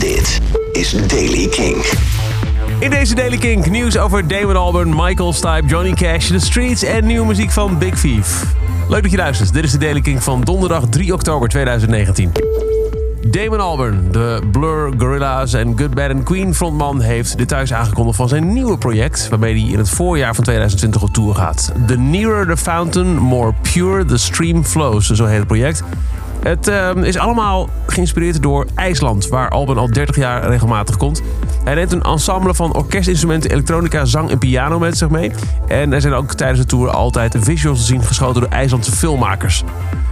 Dit is Daily King. In deze Daily Kink nieuws over Damon Albarn, Michael Stipe, Johnny Cash, The Streets en nieuwe muziek van Big Thief. Leuk dat je luistert. Dit is de Daily Kink van donderdag 3 oktober 2019. Damon Albarn, de Blur, Gorillaz en Good Bad and Queen frontman... heeft details aangekondigd van zijn nieuwe project... waarmee hij in het voorjaar van 2020 op tour gaat. The Nearer the Fountain, More Pure, The Stream Flows, zo heet het project. Het uh, is allemaal geïnspireerd door IJsland, waar Alban al 30 jaar regelmatig komt. Hij neemt een ensemble van orkestinstrumenten, elektronica, zang en piano met zich mee. En er zijn ook tijdens de tour altijd visuals te zien geschoten door IJslandse filmmakers.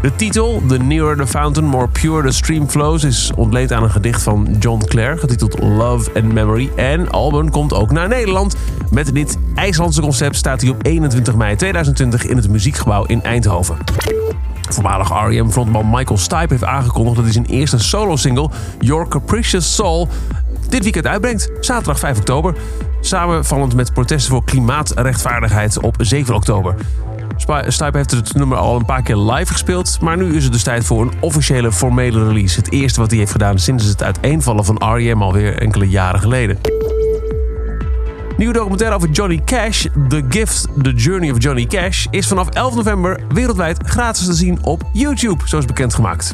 De titel, The Nearer the Fountain, More Pure the Stream Flows, is ontleend aan een gedicht van John Clare, getiteld Love and Memory. En Alban komt ook naar Nederland. Met dit IJslandse concept staat hij op 21 mei 2020 in het Muziekgebouw in Eindhoven. Voormalig R.E.M.-frontman Michael Stipe heeft aangekondigd dat hij zijn eerste solo-single Your Capricious Soul dit weekend uitbrengt, zaterdag 5 oktober. Samenvallend met protesten voor klimaatrechtvaardigheid op 7 oktober. Stipe heeft het nummer al een paar keer live gespeeld, maar nu is het dus tijd voor een officiële formele release. Het eerste wat hij heeft gedaan sinds het uiteenvallen van R.E.M. alweer enkele jaren geleden. Nieuwe documentaire over Johnny Cash, The Gift, The Journey of Johnny Cash, is vanaf 11 november wereldwijd gratis te zien op YouTube, zoals bekendgemaakt.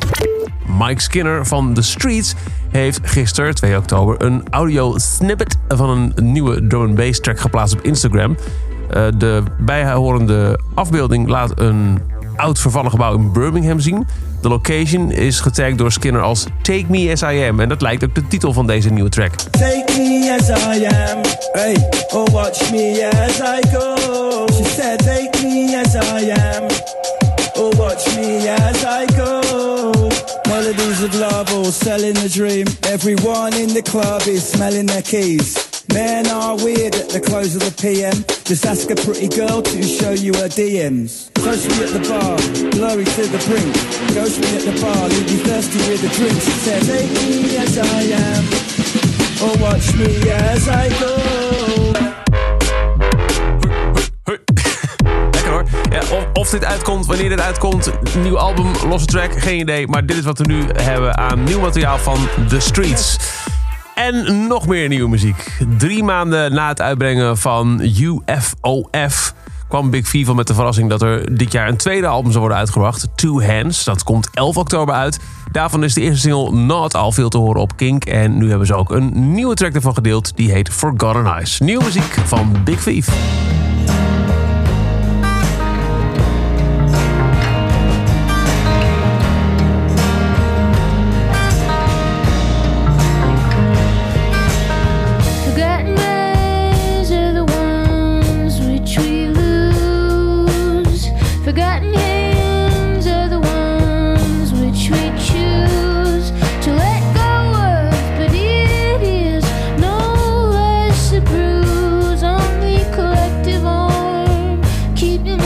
Mike Skinner van The Streets heeft gisteren, 2 oktober, een audio snippet van een nieuwe drum bass track geplaatst op Instagram. Uh, de bijhorende afbeelding laat een oud vervallen gebouw in Birmingham zien. De location is getagd door Skinner als Take Me As I Am. En dat lijkt ook de titel van deze nieuwe track. Take me as I am, hey, oh watch me as I go. She said take me as I am, oh watch me as I go. Melodies of love, all selling a dream. Everyone in the club is smelling their keys. Men are weird at the close of the PM. Just ask a pretty girl to show you her DMs. Close me at the bar, blurry to the brink. Ghost me at the bar, leave you thirsty with a drink. She said, take me as I am, or watch me as I go. Lekker of, of, dit uitkomt, wanneer dit uitkomt, nieuw album, losse track, geen idee. Maar dit is wat we nu hebben aan nieuw materiaal van The Streets. En nog meer nieuwe muziek. Drie maanden na het uitbrengen van UFOF kwam Big Vivo met de verrassing dat er dit jaar een tweede album zou worden uitgebracht. Two Hands. Dat komt 11 oktober uit. Daarvan is de eerste single Not al veel te horen op Kink. En nu hebben ze ook een nieuwe track ervan gedeeld. Die heet Forgotten Eyes. Nieuwe muziek van Big Thief.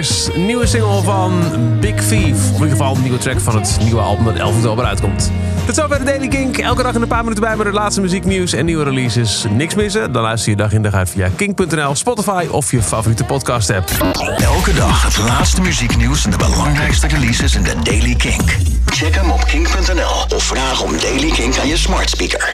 Nieuwe single van Big Thief. In ieder geval een nieuwe track van het nieuwe album dat 11 oktober uitkomt. Tot zover de Daily Kink. Elke dag in een paar minuten bij met het laatste muzieknieuws en nieuwe releases. Niks missen? Dan luister je dag in dag uit via kink.nl, Spotify of je favoriete podcast app. Elke dag het laatste muzieknieuws en de belangrijkste releases in de Daily Kink. Check hem op kink.nl of vraag om Daily Kink aan je smart speaker.